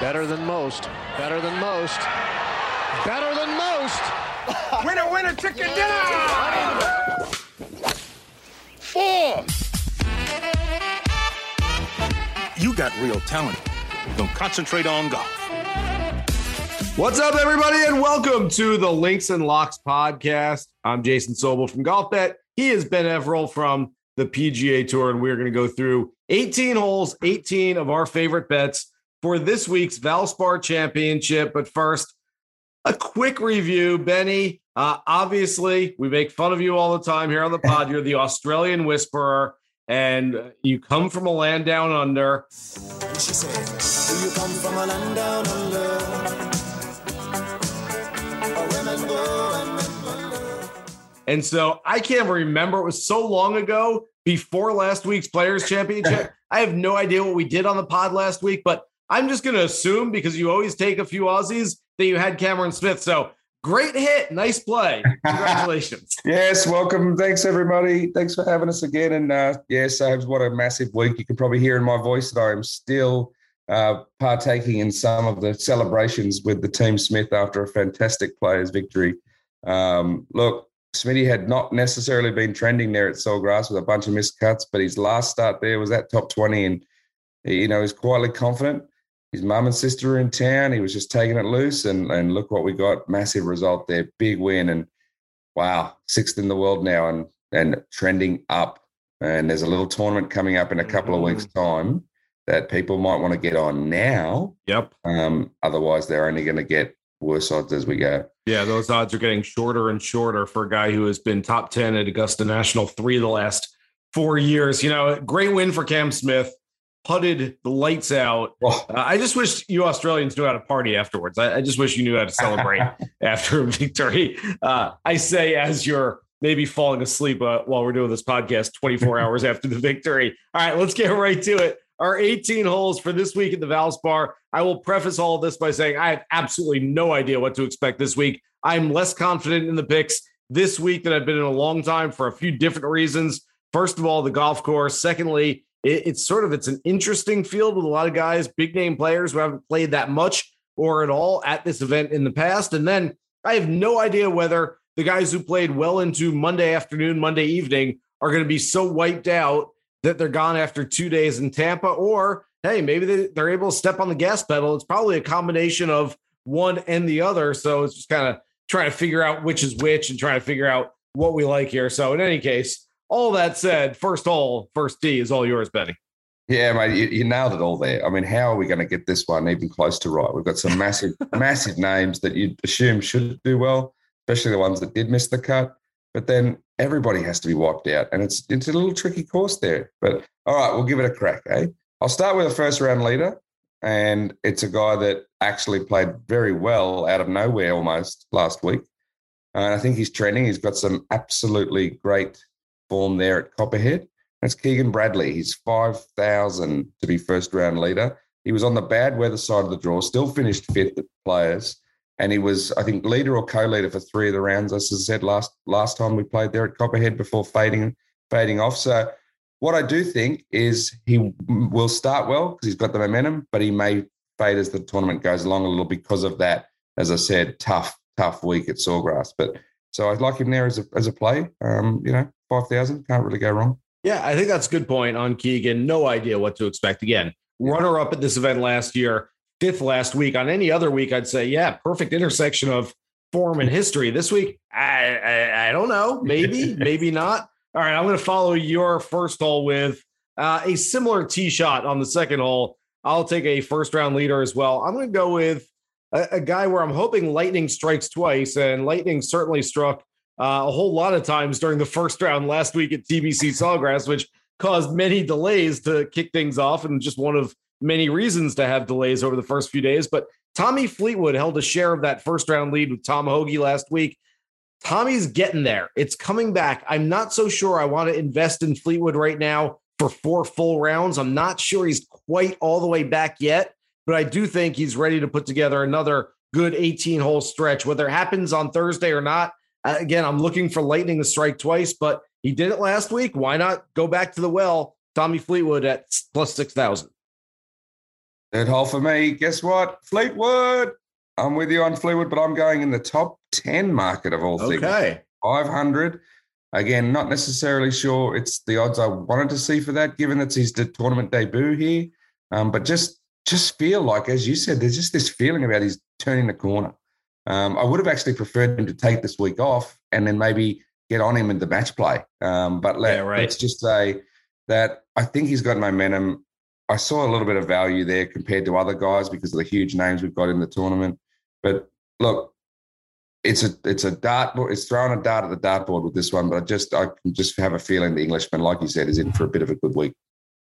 Better than most. Better than most. Better than most. winner, winner, chicken dinner! Four. You got real talent. Don't concentrate on golf. What's up, everybody, and welcome to the Links and Locks podcast. I'm Jason Sobel from Golf Bet. He is Ben Everill from the PGA Tour, and we're going to go through 18 holes, 18 of our favorite bets for this week's Valspar Championship. But first, a quick review. Benny, uh, obviously, we make fun of you all the time here on the pod. You're the Australian Whisperer, and you come from a land down under. And she said, Do you come from a land down under? Where women go and men wonder. And so I can't remember. It was so long ago before last week's Players Championship. I have no idea what we did on the pod last week, but I'm just going to assume because you always take a few Aussies that you had Cameron Smith. So great hit. Nice play. Congratulations. Yes, welcome. Thanks, everybody. Thanks for having us again. And uh, yeah, Sabes, what a massive week. You can probably hear in my voice that I am still uh, partaking in some of the celebrations with the Team Smith after a fantastic players' victory. Um, look, Smitty had not necessarily been trending there at Sawgrass with a bunch of missed cuts, but his last start there was that top 20 and, you know, he's quietly confident his mum and sister are in town. He was just taking it loose, and and look what we got. Massive result there, big win, and wow, sixth in the world now, and and trending up. And there's a little tournament coming up in a couple of weeks' time that people might want to get on now. Yep. Um, otherwise, they're only going to get worse odds as we go. Yeah, those odds are getting shorter and shorter for a guy who has been top 10 at Augusta National three of the last four years. You know, great win for Cam Smith putted the lights out. Uh, I just wish you Australians knew how to party afterwards. I, I just wish you knew how to celebrate after a victory. Uh, I say as you're maybe falling asleep uh, while we're doing this podcast 24 hours after the victory. All right, let's get right to it. Our 18 holes for this week at the Valspar. I will preface all of this by saying I have absolutely no idea what to expect this week. I'm less confident in the picks this week than I've been in a long time for a few different reasons. First of all, the golf course. Secondly, it, it's sort of it's an interesting field with a lot of guys, big name players who haven't played that much or at all at this event in the past. And then I have no idea whether the guys who played well into Monday afternoon, Monday evening are going to be so wiped out that they're gone after two days in Tampa, or hey, maybe they, they're able to step on the gas pedal. It's probably a combination of one and the other. So it's just kind of trying to figure out which is which and trying to figure out what we like here. So in any case, all that said, first hole, first D is all yours, Benny. Yeah, mate, you, you nailed it all there. I mean, how are we going to get this one even close to right? We've got some massive, massive names that you'd assume should do well, especially the ones that did miss the cut. But then everybody has to be wiped out, and it's it's a little tricky course there. But all right, we'll give it a crack, eh? I'll start with a first round leader, and it's a guy that actually played very well out of nowhere almost last week. And I think he's trending. He's got some absolutely great form there at Copperhead. That's Keegan Bradley. He's 5,000 to be first round leader. He was on the bad weather side of the draw, still finished fifth at players. And he was, I think, leader or co-leader for three of the rounds, as I said last last time we played there at Copperhead before fading fading off. So what I do think is he will start well because he's got the momentum, but he may fade as the tournament goes along a little because of that, as I said, tough, tough week at Sawgrass. But So I'd like him there as a as a play. Um, you know, five thousand can't really go wrong. Yeah, I think that's a good point on Keegan. No idea what to expect. Again, runner up at this event last year, fifth last week. On any other week, I'd say, yeah, perfect intersection of form and history. This week, I I, I don't know. Maybe, maybe not. All right, I'm going to follow your first hole with uh, a similar tee shot on the second hole. I'll take a first round leader as well. I'm going to go with a, a, guy where I'm hoping lightning strikes twice, and lightning certainly struck uh, a whole lot of times during the first round last week at TPC Sawgrass, which caused many delays to kick things off, and just one of many reasons to have delays over the first few days. But Tommy Fleetwood held a share of that first round lead with Tom Hoge last week. Tommy's getting there. It's coming back. I'm not so sure I want to invest in Fleetwood right now for four full rounds. I'm not sure he's quite all the way back yet, but I do think he's ready to put together another good 18 hole stretch. Whether it happens on Thursday or not, again, I'm looking for Lightning to strike twice, but he did it last week. Why not go back to the well? Tommy Fleetwood at plus 6,000. Third hole for me. Guess what? Fleetwood. I'm with you on Fleetwood, but I'm going in the top 10 market of all things. Okay. 500. Again, not necessarily sure it's the odds I wanted to see for that, given it's his tournament debut here. Um, but just just feel like, as you said, there's just this feeling about he's turning the corner. Um, I would have actually preferred him to take this week off and then maybe get on him in the match play. Um, but let, yeah, right. let's just say that I think he's got momentum. I saw a little bit of value there compared to other guys because of the huge names we've got in the tournament. But look, it's a it's a dartboard. It's throwing a dart at the dartboard with this one, but I just I can just have a feeling the Englishman, like you said, is in for a bit of a good week.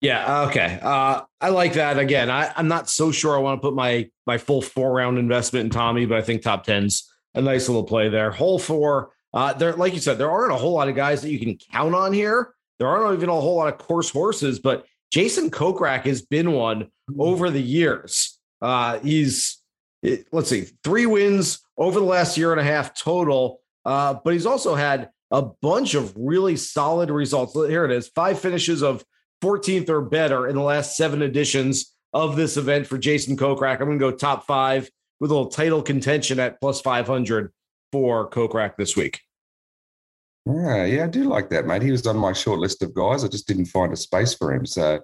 Yeah. Okay. Uh, I like that. Again, I, I'm not so sure I want to put my my full four round investment in Tommy, but I think top tens a nice little play there. Hole four. Uh, there, like you said, there aren't a whole lot of guys that you can count on here. There aren't even a whole lot of course horses, but Jason Kokrak has been one over the years. Uh, he's let's see, three wins over the last year and a half total. Uh, but he's also had a bunch of really solid results. Here it is five finishes of 14th or better in the last seven editions of this event for Jason Kokrak. I'm going to go top five with a little title contention at plus 500 for Kokrak this week. Yeah, yeah, I do like that, mate. He was on my short list of guys. I just didn't find a space for him. So,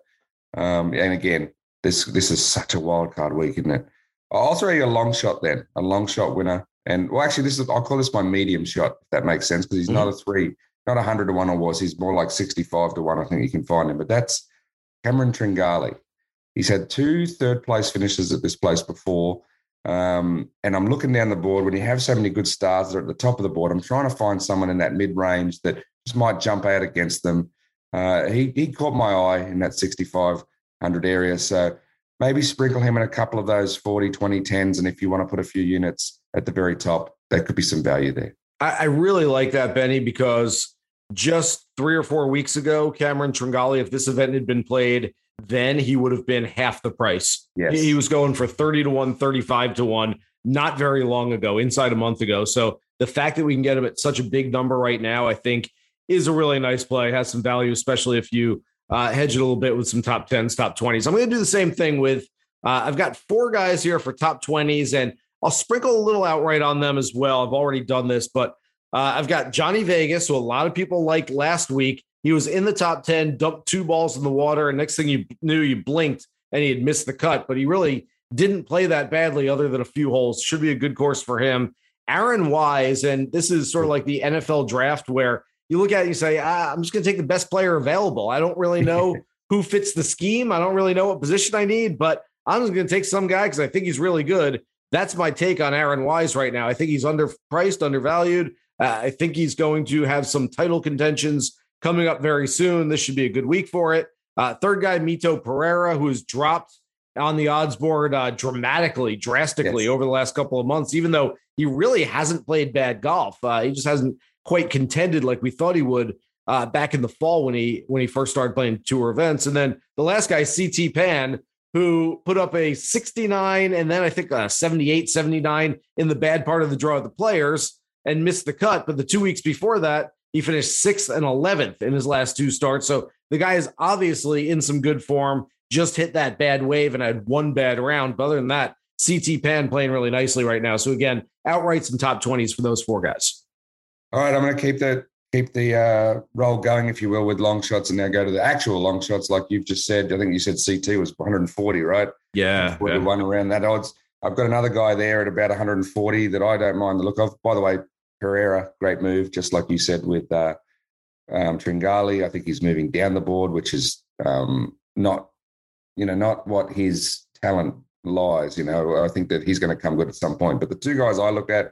um, and again, this this is such a wild card week, isn't it? I'll throw you a long shot then, a long shot winner. And well, actually, this is I'll call this my medium shot, if that makes sense, because he's mm-hmm. not a three, not a hundred to one or was. He's more like 65 to one. I think you can find him. But that's Cameron Tringale. He's had two third place finishes at this place before. Um, and I'm looking down the board when you have so many good stars that are at the top of the board. I'm trying to find someone in that mid range that just might jump out against them. Uh, he he caught my eye in that 6500 area. So maybe sprinkle him in a couple of those 40, 20, 10s. And if you want to put a few units at the very top, there could be some value there. I really like that, Benny, because just three or four weeks ago, Cameron Tringale, if this event had been played, then he would have been half the price. Yes. He was going for 30 to 1, 35 to 1, not very long ago, inside a month ago. So the fact that we can get him at such a big number right now, I think is a really nice play, has some value, especially if you uh, hedge it a little bit with some top 10s, top 20s. I'm going to do the same thing with, uh, I've got four guys here for top 20s, and I'll sprinkle a little outright on them as well. I've already done this, but uh, I've got Johnny Vegas, who a lot of people liked last week. He was in the top 10, dumped two balls in the water, and next thing you knew, you blinked and he had missed the cut, but he really didn't play that badly other than a few holes. Should be a good course for him. Aaron Wise, and this is sort of like the NFL draft where you look at it and you say, ah, I'm just going to take the best player available. I don't really know who fits the scheme. I don't really know what position I need, but I'm just going to take some guy because I think he's really good. That's my take on Aaron Wise right now. I think he's underpriced, undervalued. Uh, I think he's going to have some title contentions coming up very soon. This should be a good week for it. Uh, third guy, Mito Pereira, who has dropped on the odds board uh, dramatically, drastically yes. over the last couple of months, even though he really hasn't played bad golf. Uh, he just hasn't quite contended like we thought he would uh, back in the fall when he when he first started playing tour events. And then the last guy, CT Pan, who put up a 69 and then I think a 78, 79 in the bad part of the draw of the players and missed the cut. But the two weeks before that, he finished sixth and 11th in his last two starts. So the guy is obviously in some good form, just hit that bad wave and had one bad round. But other than that, CT Pan playing really nicely right now. So again, outrights and top 20s for those four guys. All right, I'm going to keep the keep the uh, roll going, if you will, with long shots, and now go to the actual long shots, like you've just said. I think you said CT was 140, right? Yeah, yeah. one around that odds. I've got another guy there at about 140 that I don't mind the look of. By the way, Pereira, great move, just like you said with uh, um, Tringale. I think he's moving down the board, which is um, not, you know, not what his talent lies. You know, I think that he's going to come good at some point. But the two guys I looked at,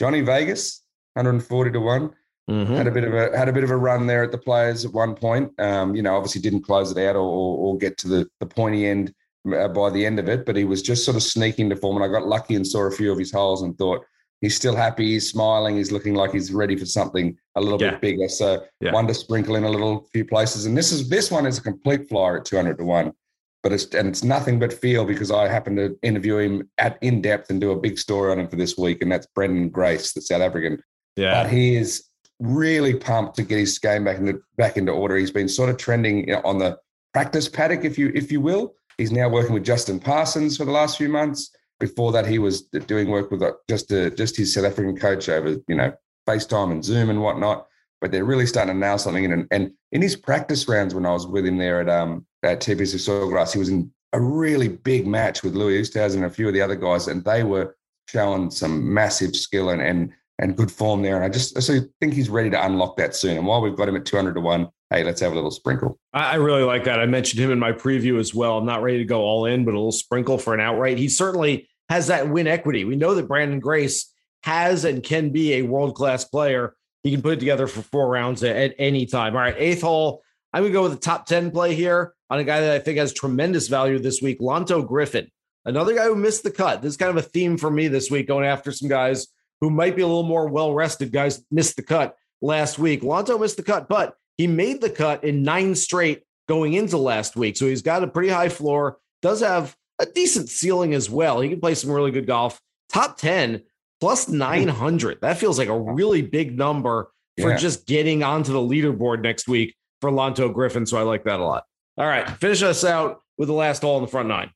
Johnny Vegas, 140 to one. Mm-hmm. Had a bit of a had a bit of a run there at the players at one point. Um, you know, obviously didn't close it out or, or, or get to the, the pointy end uh, by the end of it, but he was just sort of sneaking to form. And I got lucky and saw a few of his holes and thought he's still happy, he's smiling, he's looking like he's ready for something a little yeah. bit bigger. So yeah. one to sprinkle in a little few places. And this is this one is a complete flyer at two hundred to one but it's and it's nothing but feel because I happened to interview him at in depth and do a big story on him for this week, and that's Branden Grace, the South African. Yeah, but he is really pumped to get his game back into back into order. He's been sort of trending on the practice paddock, if you if you will. He's now working with Justin Parsons for the last few months. Before that, he was doing work with uh, just uh, just his South African coach over you know FaceTime and Zoom and whatnot. But they're really starting to nail something in. And, and in his practice rounds, when I was with him there at um at TPC Sawgrass, he was in a really big match with Louis Oosthuizen and a few of the other guys, and they were showing some massive skill and and and good form there. And I just I think he's ready to unlock that soon. And while we've got him at 200 to 1, hey, let's have a little sprinkle. I really like that. I mentioned him in my preview as well. I'm not ready to go all in, but a little sprinkle for an outright. He certainly has that win equity. We know that Branden Grace has and can be a world class player. He can put it together for four rounds at, at any time. All right, eighth hole. I'm going to go with the top 10 play here on a guy that I think has tremendous value this week, Lanto Griffin. Another guy who missed the cut. This is kind of a theme for me this week, going after some guys who might be a little more well rested. Guys missed the cut last week. Lanto missed the cut, but he made the cut in nine straight going into last week. So he's got a pretty high floor, does have a decent ceiling as well. He can play some really good golf. Top 10 plus 900. That feels like a really big number for yeah. just getting onto the leaderboard next week for Lanto Griffin. So I like that a lot. All right, finish us out with the last hole in the front nine.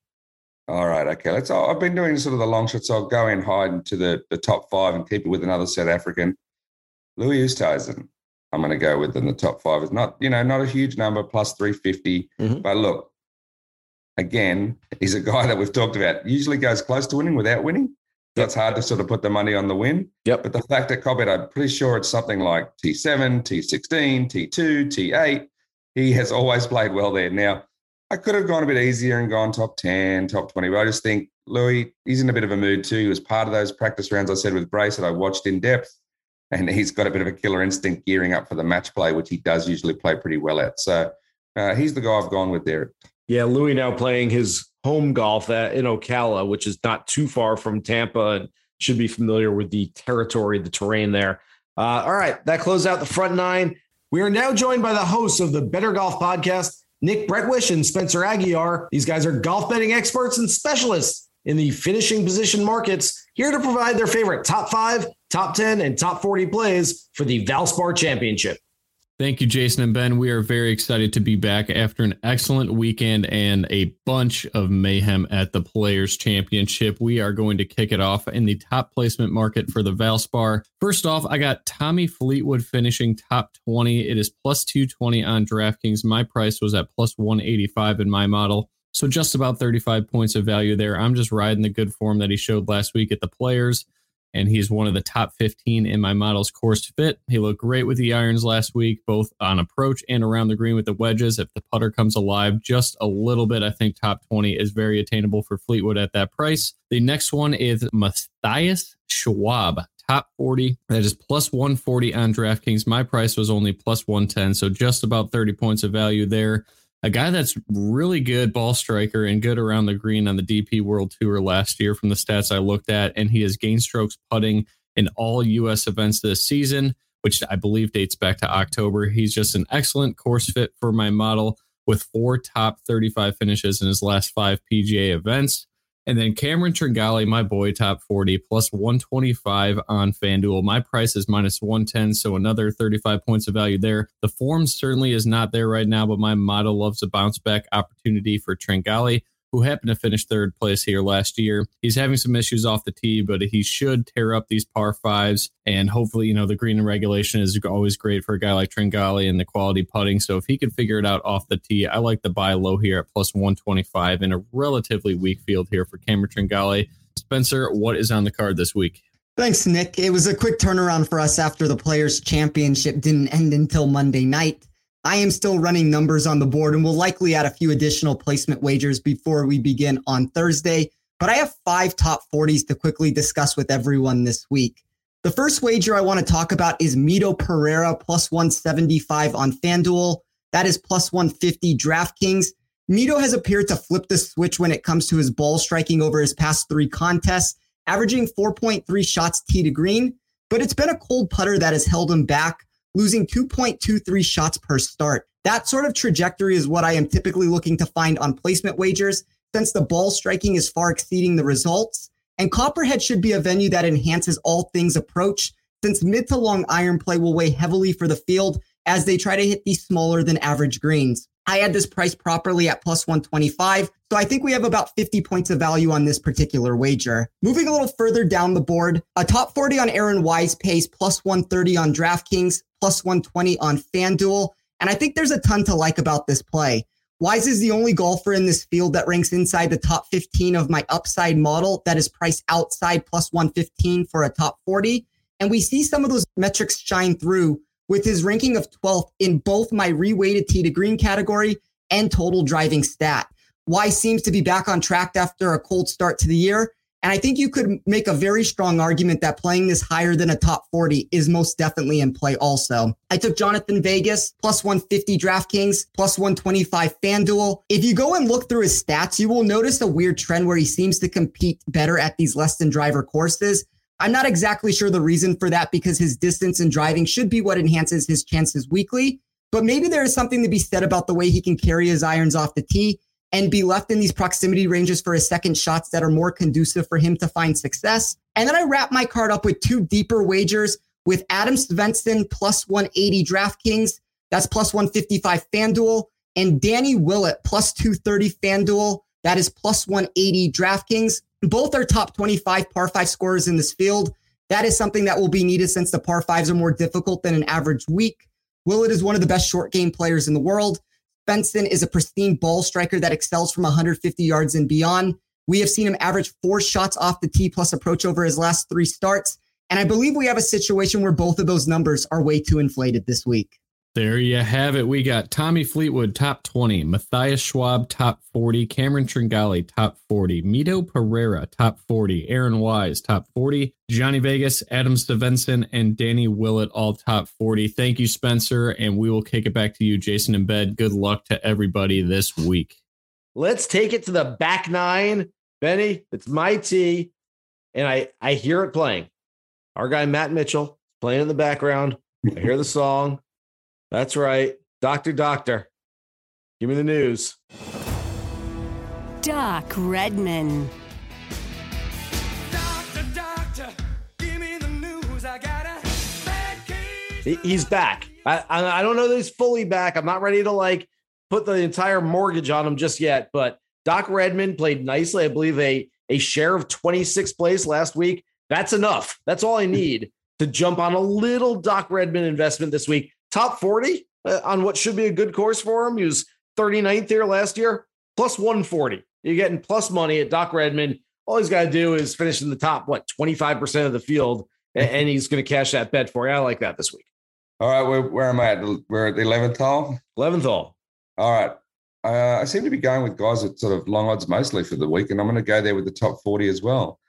All right, okay. Let's. I've been doing sort of the long shots. So I'll go in hide into the, the top five and keep it with another South African. Louis Oosthuizen, I'm going to go with in the top five. It's not, you know, not a huge number, plus 350. Mm-hmm. But look, again, he's a guy that we've talked about. Usually goes close to winning without winning. So yep. it's hard to sort of put the money on the win. Yep. But the fact that Cobbett, I'm pretty sure it's something like T7, T16, T2, T8. He has always played well there. Now, I could have gone a bit easier and gone top 10, top 20, but I just think Louis, he's in a bit of a mood too. He was part of those practice rounds I said with Brace that I watched in depth, and he's got a bit of a killer instinct gearing up for the match play, which he does usually play pretty well at. So uh, he's the guy I've gone with there. Yeah, Louis now playing his home golf at, in Ocala, which is not too far from Tampa and should be familiar with the territory, the terrain there. Uh, all right, that closes out the front nine. We are now joined by the hosts of the Bettor Golf Podcast Nick Bretwisch and Spencer Aguiar. These guys are golf betting experts and specialists in the finishing position markets, here to provide their favorite top five, top 10, and top 40 plays for the Valspar Championship. Thank you, Jason and Ben. We are very excited to be back after an excellent weekend and a bunch of mayhem at the Players Championship. We are going to kick it off in the top placement market for the Valspar. First off, I got Tommy Fleetwood finishing top 20. It is plus 220 on DraftKings. My price was at plus 185 in my model. So just about 35 points of value there. I'm just riding the good form that he showed last week at the Players and he's one of the top 15 in my model's course fit. He looked great with the irons last week, both on approach and around the green with the wedges. If the putter comes alive just a little bit, I think top 20 is very attainable for Fleetwood at that price. The next one is Matthias Schwab, top 40. That is plus 140 on DraftKings. My price was only plus 110, so just about 30 points of value there a guy that's really good ball striker and good around the green on the DP World Tour last year from the stats I looked at. And he has gained strokes putting in all U.S. events this season, which I believe dates back to October. He's just an excellent course fit for my model with four top 35 finishes in his last five PGA events. And then Cameron Tringale, my boy, top 40 plus 125 on FanDuel. My price is minus 110, so another 35 points of value there. The form certainly is not there right now, but my model loves a bounce back opportunity for Tringale. Who happened to finish third place here last year. He's having some issues off the tee, but he should tear up these par fives. And hopefully, you know, the green and regulation is always great for a guy like Tringale and the quality putting. So if he can figure it out off the tee, I like the buy low here at plus 125 in a relatively weak field here for Cameron Tringale. Spencer, what is on the card this week? Thanks, Nick. It was a quick turnaround for us after the Players' Championship didn't end until Monday night. I am still running numbers on the board and will likely add a few additional placement wagers before we begin on Thursday. But I have five top 40s to quickly discuss with everyone this week. The first wager I want to talk about is Mito Pereira plus 175 on FanDuel. That is plus 150 DraftKings. Mito has appeared to flip the switch when it comes to his ball striking over his past three contests averaging 4.3 shots tee to green, but it's been a cold putter that has held him back, losing 2.23 shots per start. That sort of trajectory is what I am typically looking to find on placement wagers since the ball striking is far exceeding the results. And Copperhead should be a venue that enhances all things approach since mid to long iron play will weigh heavily for the field as they try to hit these smaller than average greens. I had this price properly at plus 125. So I think we have about 50 points of value on this particular wager. Moving a little further down the board, a top 40 on Aaron Wise pays plus 130 on DraftKings, plus 120 on FanDuel. And I think there's a ton to like about this play. Wise is the only golfer in this field that ranks inside the top 15 of my upside model that is priced outside plus 115 for a top 40. And we see some of those metrics shine through with his ranking of 12th in both my reweighted tee to green category and total driving stat. Wise seems to be back on track after a cold start to the year. And I think you could make a very strong argument that playing this higher than a top 40 is most definitely in play also. I took Jhonattan Vegas plus 150 DraftKings, plus 125 FanDuel. If you go and look through his stats, you will notice a weird trend where he seems to compete better at these less than driver courses. I'm not exactly sure the reason for that because his distance and driving should be what enhances his chances weekly. But maybe there is something to be said about the way he can carry his irons off the tee and be left in these proximity ranges for his second shots that are more conducive for him to find success. And then I wrap my card up with two deeper wagers with Adam Svensson plus 180 DraftKings. That's plus 155 FanDuel. And Danny Willett plus 230 FanDuel. That is plus 180 DraftKings. Both are top 25 par five scorers in this field. That is something that will be needed since the par fives are more difficult than an average week. Willett is one of the best short game players in the world. Svensson is a pristine ball striker that excels from 150 yards and beyond. We have seen him average four shots off the tee plus approach over his last three starts. And I believe we have a situation where both of those numbers are way too inflated this week. There you have it. We got Tommy Fleetwood top 20, Matthias Schwab top 40, Cameron Tringale top 40, Mito Pereira top 40, Aaron Wise top 40, Johnny Vegas, Adam Stevenson, and Danny Willett all top 40. Thank you, Spencer. And we will kick it back to you, Jason and Ben. Good luck to everybody this week. Let's take it to the back nine. Benny, it's my tee. And I, I hear it playing. Our guy, Matt Mitchell, playing in the background. I hear the song. That's right. Doctor, doctor, give me the news. Doc Redman. Doctor, doctor, give me the news. I got a bad case. He's back. I, I I don't know that he's fully back. I'm not ready to like put the entire mortgage on him just yet. But Doc Redman played nicely. I believe a a share of 26th place last week. That's enough. That's all I need to jump on a little Doc Redman investment this week. Top 40 uh, on what should be a good course for him. He was 39th here last year, plus 140. You're getting plus money at Doc Redman. All he's got to do is finish in the top, what, 25% of the field, a- and he's going to cash that bet for you. I like that this week. All right, where, where am I at? We're at the 11th hole. 11th hole. All right. Uh, I seem to be going with guys at sort of long odds mostly for the week, and I'm going to go there with the top 40 as well.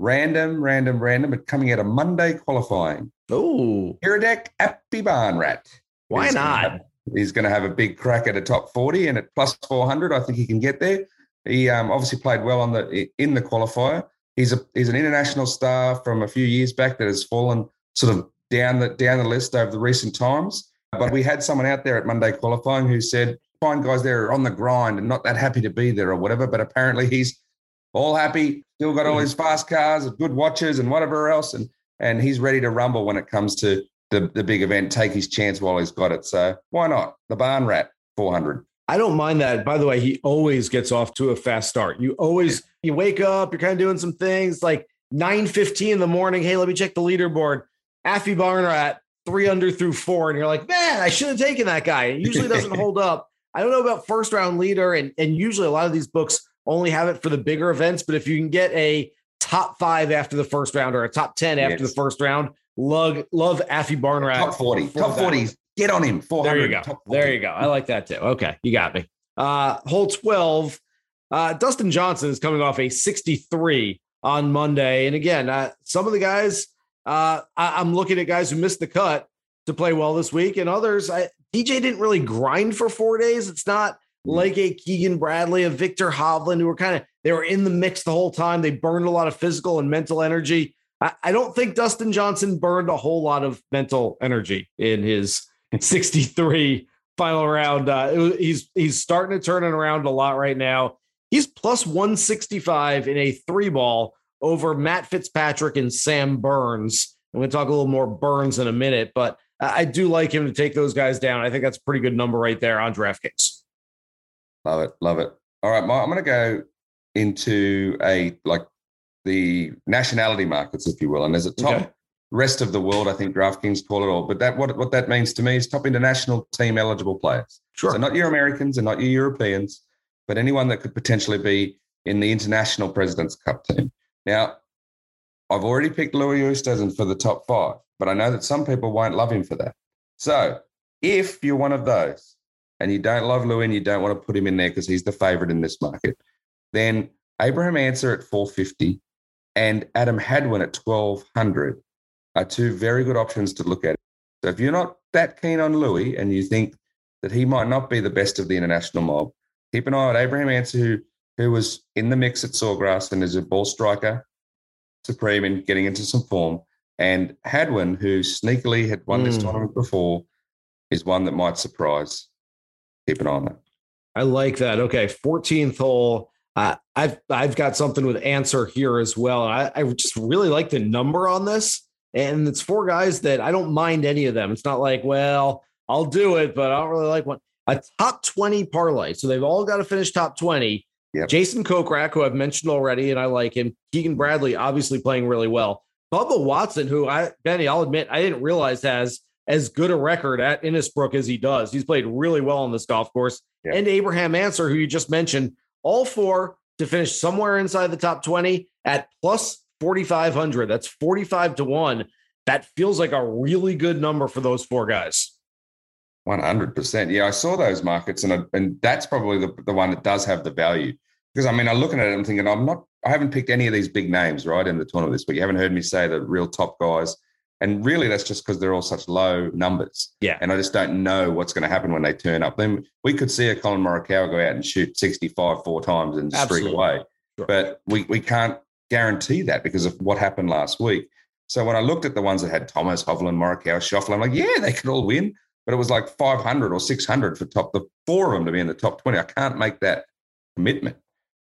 Random, random, random, but coming out of Monday qualifying. Oh, Iridek Appy Barn Rat. why He's gonna not? have- He's going to have a big crack at a top 40 and at plus 400. I think he can get there. He um, obviously played well on the in the qualifier. He's a he's an international star from a few years back that has fallen sort of down the down the list over the recent times. But we had someone out there at Monday qualifying who said, "Fine guys, they're on the grind and not that happy to be there or whatever." But apparently he's all happy, still got all his fast cars, and good watches, and whatever else, and and he's ready to rumble when it comes to the, the big event. Take his chance while he's got it. So why not the barn rat? Four hundred. I don't mind that. By the way, he always gets off to a fast start. You always you wake up, you're kind of doing some things like 9 15 in the morning. Hey, let me check the leaderboard. Aphibarnrat, three under through four. And you're like, man, I should have taken that guy. It usually doesn't hold up. I don't know about first round leader, and, and usually a lot of these books only have it for the bigger events. But if you can get a top five after the first round or a top 10 after Yes. the first round, love, love Aphibarnrat. Top 40. Top that. 40. Get on him. There you go. There you go. I like that too. Okay, you got me. Uh, hole 12. Uh, Dustin Johnson is coming off a 63 on Monday. And again, uh, some of the guys, uh, I, I'm looking at guys who missed the cut to play well this week, and others, I, DJ didn't really grind for four days. It's not like a Keegan Bradley, a Viktor Hovland, who were kind of they were in the mix the whole time. They burned a lot of physical and mental energy. I, I don't think Dustin Johnson burned a whole lot of mental energy in his 63 final round. Uh, he's he's starting to turn it around a lot right now. He's plus 165 in a three ball over Matt Fitzpatrick and Sam Burns. I'm going to talk a little more Burns in a minute, but I do like him to take those guys down. I think that's a pretty good number right there on DraftKings. Love it. Love it. All right. Mark, I'm going to go into a like the nationality markets, if you will. And there's a top Okay. rest of the world, I think DraftKings call it all. But that what, what that means to me is top international team eligible players. Sure. So not your Americans and not your Europeans, but anyone that could potentially be in the international President's Cup team. Now, I've already picked Louis Oosthuizen for the top five, but I know that some people won't love him for that. So if you're one of those and you don't love Louis and you don't want to put him in there because he's the favorite in this market, then Abraham Ancer at 450 and Adam Hadwin at 1200 are two very good options to look at. So if you're not that keen on Louis and you think that he might not be the best of the international mob, keep an eye on Abraham Ancer, who, who was in the mix at Sawgrass and is a ball striker, supreme in getting into some form. And Hadwin, who sneakily had won this Mm. tournament before, is one that might surprise. Keep an eye on that. I like that. Okay, 14th hole. Uh, I've I've got something with Ancer here as well. I, I just really like the number on this, and it's four guys that I don't mind any of them. It's not like, well, I'll do it, but I don't really like one. A top 20 parlay, so they've all got to finish top 20. Yep. Jason Kokrak, who I've mentioned already, and I like him. Keegan Bradley, obviously playing really well. Bubba Watson, who I Benny, I'll admit, I didn't realize has as good a record at Innisbrook as he does. He's played really well on this golf course. Yeah. And Abraham Ancer, who you just mentioned, all four to finish somewhere inside the top 20 at plus 4,500. That's 45 to 1. That feels like a really good number for those four guys. One hundred percent. Yeah, I saw those markets, and I, and that's probably the, the one that does have the value. Because I mean, I'm looking at it, I'm thinking, I'm not, I haven't picked any of these big names right in the tournament this week. You haven't heard me say the real top guys, and really that's just because they're all such low numbers. Yeah. and I just don't know what's going to happen when they turn up. Then we could see a Collin Morikawa go out and shoot 65 four times and streak away, Sure. but we we can't guarantee that because of what happened last week. So when I looked at the ones that had Thomas, Hovland, Morikawa, Schauffele, I'm like, yeah, they could all win but it was like 500 or 600 for top the four of them to be in the top 20 i can't make that commitment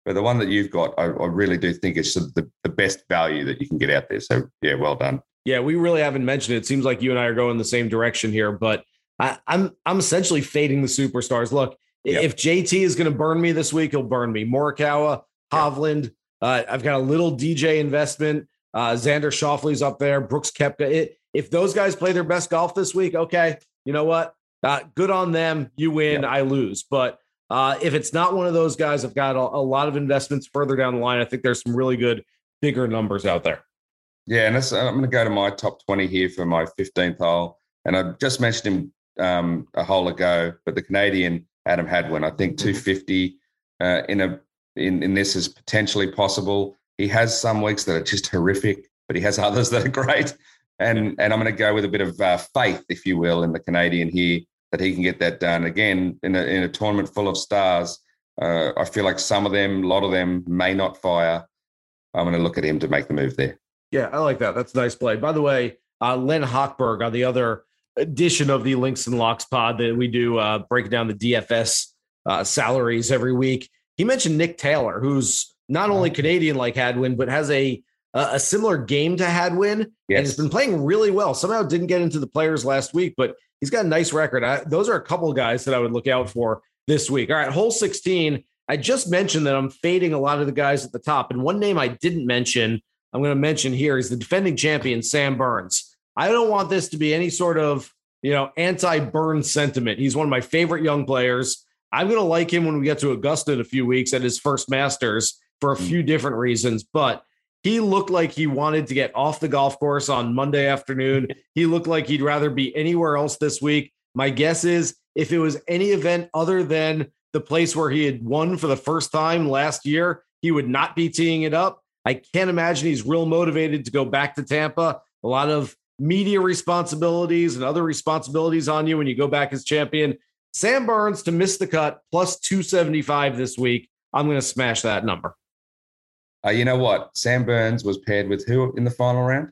but the one that you've got i, I really do think is the, the best value that you can get out there so yeah well done Yeah, we really haven't mentioned it. It seems like you and I are going the same direction here, but I, I'm I'm essentially fading the superstars. Look, Yep. if JT is going to burn me this week, he'll burn me. Morikawa, Hovland. Uh, I've got a little DJ investment. Uh, Xander Schauffele's up there. Brooks Koepka. It, if those guys play their best golf this week, okay, you know what? Uh, good on them. You win, I lose. But uh, if it's not one of those guys, I've got a, a lot of investments further down the line. I think there's some really good, bigger numbers out there. Yeah and that's, i'm going to go to my top 20 here for my 15th hole and i just mentioned him um, a hole ago but the canadian adam hadwin i think 250 uh, in a in, in this is potentially possible he has some weeks that are just horrific but he has others that are great and and I'm going to go with a bit of uh, faith, if you will, in the Canadian here that he can get that done. Again, in a in a tournament full of stars, uh, I feel like some of them, a lot of them, may not fire. I'm going to look at him to make the move there. Yeah, I like that. That's a nice play. By the way, uh, Len Hochberg on the other edition of the Links and Locks pod that we do uh, breaking down the DFS uh, salaries every week. He mentioned Nick Taylor, who's not only Canadian like Hadwin, but has a a similar game to Hadwin and he's been playing really well. Somehow didn't get into the players last week, but he's got a nice record. I, those are a couple of guys that I would look out for this week. All right, hole 16. I just mentioned that I'm fading a lot of the guys at the top. And one name I didn't mention, I'm going to mention here is the defending champion, Sam Burns. I don't want this to be any sort of, you know, anti-Burns sentiment. He's one of my favorite young players. I'm going to like him when we get to Augusta in a few weeks at his first Masters for a hmm. few different reasons. But he looked like he wanted to get off the golf course on Monday afternoon. He looked like he'd rather be anywhere else this week. My guess is if it was any event other than the place where he had won for the first time last year, he would not be teeing it up. I can't imagine he's real motivated to go back to Tampa. A lot of media responsibilities and other responsibilities on you when you go back as champion. Sam Burns to miss the cut plus 275 this week. I'm going to smash that number. Uh, you know what? Sam Burns was paired with who in the final round?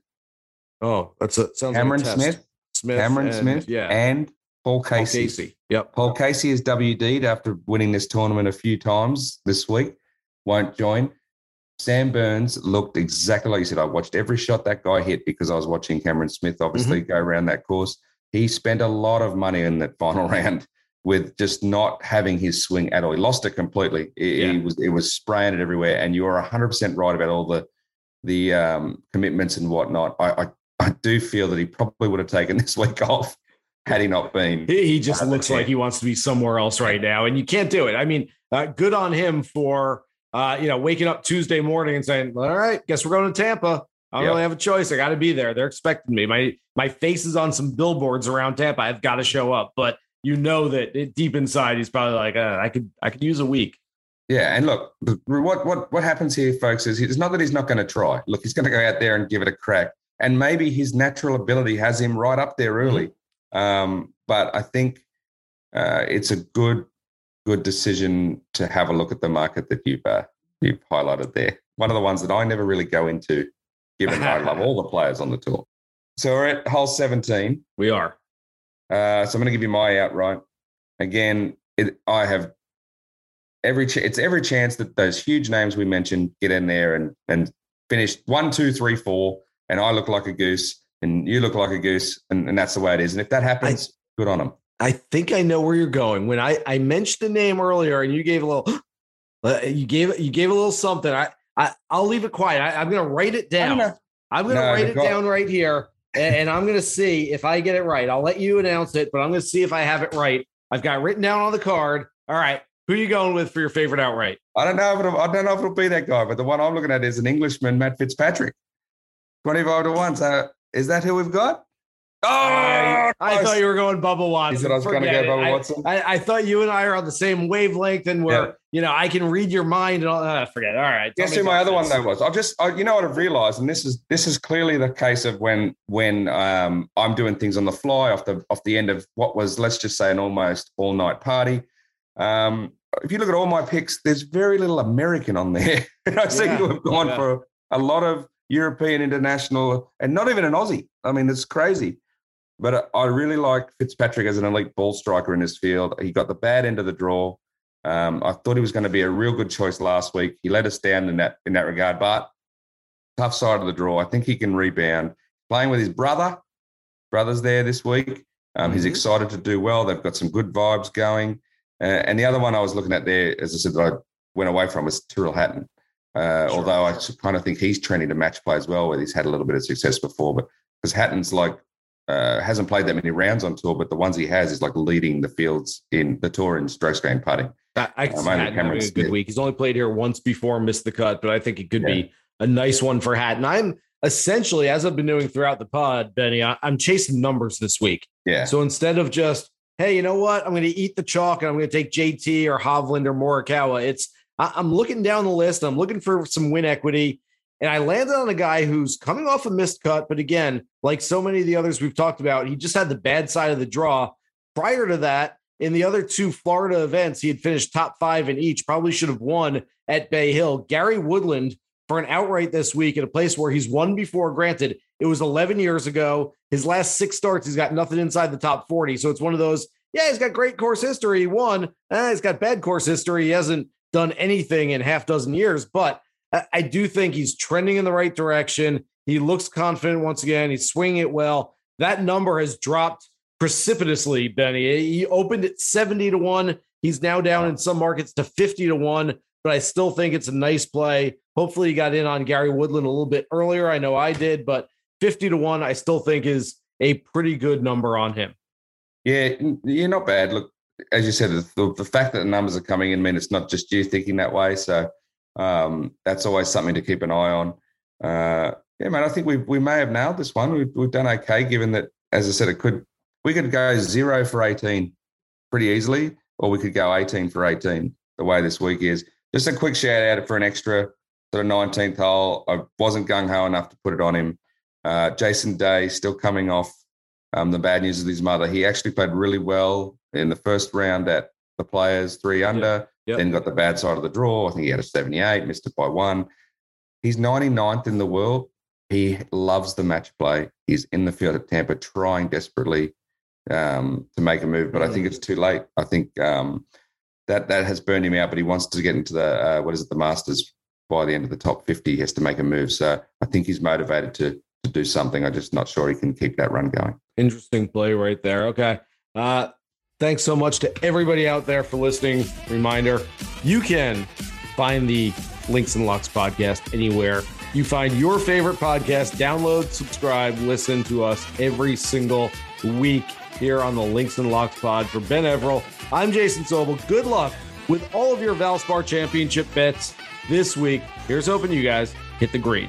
Oh, that's a sounds Cameron like a. Smith. Smith, Cameron and- Smith. yeah, And Paul Paul Casey. Casey. Yep. Paul Casey is WD'd after winning this tournament a few times this week. Won't join. Sam Burns looked exactly like you said. I watched every shot that guy hit because I was watching Cameron Smith obviously Mm-hmm. go around that course. He spent a lot of money in that final round with just not having his swing at all. He lost it completely. It, Yeah. it was it was spraying it everywhere. And you are 100 percent right about all the the um, commitments and whatnot. I, I I do feel that he probably would have taken this week off had he not been. He, he just looks like he wants to be somewhere else right now, and you can't do it. I mean, uh, good on him for uh, you know waking up Tuesday morning and saying, "All right, guess we're going to Tampa." I don't Yep. really have a choice. I got to be there. They're expecting me. My my face is on some billboards around Tampa. I've got to show up. But you know that it, deep inside, he's probably like, uh, "I could I could use a week." Yeah, and look, what what what happens here, folks, is it's not that he's not going to try. Look, he's going to go out there and give it a crack, and maybe his natural ability has him right up there early. Um, but I think uh, it's a good good decision to have a look at the market that you've uh, you've highlighted there. One of the ones that I never really go into, given I love all the players on the tour. So we're at hole seventeen. We are. Uh, so I'm going to give you my outright. Again, it, I have every ch- it's every chance that those huge names we mentioned get in there and and finish one, two, three, four, and I look like a goose and you look like a goose, and, and that's the way it is. And if that happens, good on them. I think I know where you're going. When I I mentioned the name earlier, and you gave a little, uh, you gave you gave a little something. I I I'll leave it quiet. I, I'm going to write it down. know. I'm going to No, write it goal- down right here, and, and I'm going to see if I get it right. I'll let you announce it, but I'm going to see if I have it right. I've got it written down on the card. All right, who are you going with for your favorite outright? I don't know if it'll, I don't know if it'll be that guy, but the one I'm looking at is an Englishman, Matt Fitzpatrick, twenty-five to one. So is that who we've got? Oh, I, I thought you were going Bubba Watson. You said I was gonna go it. Bubba Watson? I, I thought you and I are on the same wavelength, and we're Yeah. you know I can read your mind and all. Uh, forget. it. All right. Guess who my other one though was? I've just, I, you know what I've realised, and this is this is clearly the case of when when um, I'm doing things on the fly off the off the end of what was, let's just say, an almost all night party. Um, if you look at all my picks, there's very little American on there. And I seem Yeah, to have gone yeah. for a lot of European, international, and not even an Aussie. I mean, it's crazy. But I really like Fitzpatrick as an elite ball striker in this field. He got the bad end of the draw. Um, I thought he was going to be a real good choice last week. He let us down in that in that regard, but tough side of the draw. I think he can rebound. Playing with his brother, brother's there this week. Um, He's Mhm. excited to do well. They've got some good vibes going. Uh, and the other one I was looking at there, as I said, that I went away from was Tyrrell Hatton. Uh, Sure. Although I kind of think he's trending to match play as well, where he's had a little bit of success before. But because Hatton's like uh, hasn't played that many rounds on tour, but the ones he has is like leading the fields in the tour in strokes gained putting. I, I Um, see Hatton having a good week. He's only played here once before, missed the cut, but I think it could Yeah. be a nice one for Hatton. I'm essentially, as I've been doing throughout the pod, Benny, I, I'm chasing numbers this week. Yeah. So instead of just, hey, you know what? I'm going to eat the chalk and I'm going to take JT or Hovland or Morikawa. It's I, I'm looking down the list. I'm looking for some win equity, and I landed on a guy who's coming off a missed cut. But again, like so many of the others we've talked about, he just had the bad side of the draw. Prior to that, in the other two Florida events, he had finished top five in each. Probably should have won at Bay Hill. Gary Woodland for an outright this week at a place where he's won before. Granted, it was 11 years ago. His last six starts, he's got nothing inside the top 40. So it's one of those, yeah, he's got great course history. He won. Eh, he's got bad course history. He hasn't done anything in half dozen years, but I, do think he's trending in the right direction. He looks confident once again. He's swinging it well. That number has dropped precipitously, Benny. He opened at 70 to 1. He's now down in some markets to 50 to 1, but I still think it's a nice play. Hopefully, you got in on Gary Woodland a little bit earlier. I know I did, but 50 to 1, I still think is a pretty good number on him. Yeah, you're not bad. Look, as you said, the, the fact that the numbers are coming in mean it's not just you thinking that way. So um, that's always something to keep an eye on. Uh, yeah, man, I think we we may have nailed this one. We've, we've done okay, given that, as I said, it could we could go zero for 18 pretty easily, or we could go 18 for 18 the way this week is. Just a quick shout out for an extra sort of 19th hole. I wasn't gung ho enough to put it on him. Uh, Jason Day still coming off um, the bad news of his mother. He actually played really well in the first round at the Players, three under. Yep. Then got the bad side of the draw. I think he had a 78, missed it by one. He's 99th in the world. He loves the match play. He's in the field at Tampa trying desperately um, to make a move, but I think it's too late. I think um, that that has burned him out, but he wants to get into the, uh, what is it, the Masters by the end of the top 50. He has to make a move. So I think he's motivated to, to do something. I'm just not sure he can keep that run going. Interesting play right there. Okay. Uh, thanks so much to everybody out there for listening. Reminder you can find the Links and Locks podcast anywhere you find your favorite podcast. Download, subscribe, listen to us every single week here on the Links and Locks pod. For Ben Everill, I'm Jason Sobel. Good luck with all of your Valspar Championship bets this week. Here's hoping you guys hit the green.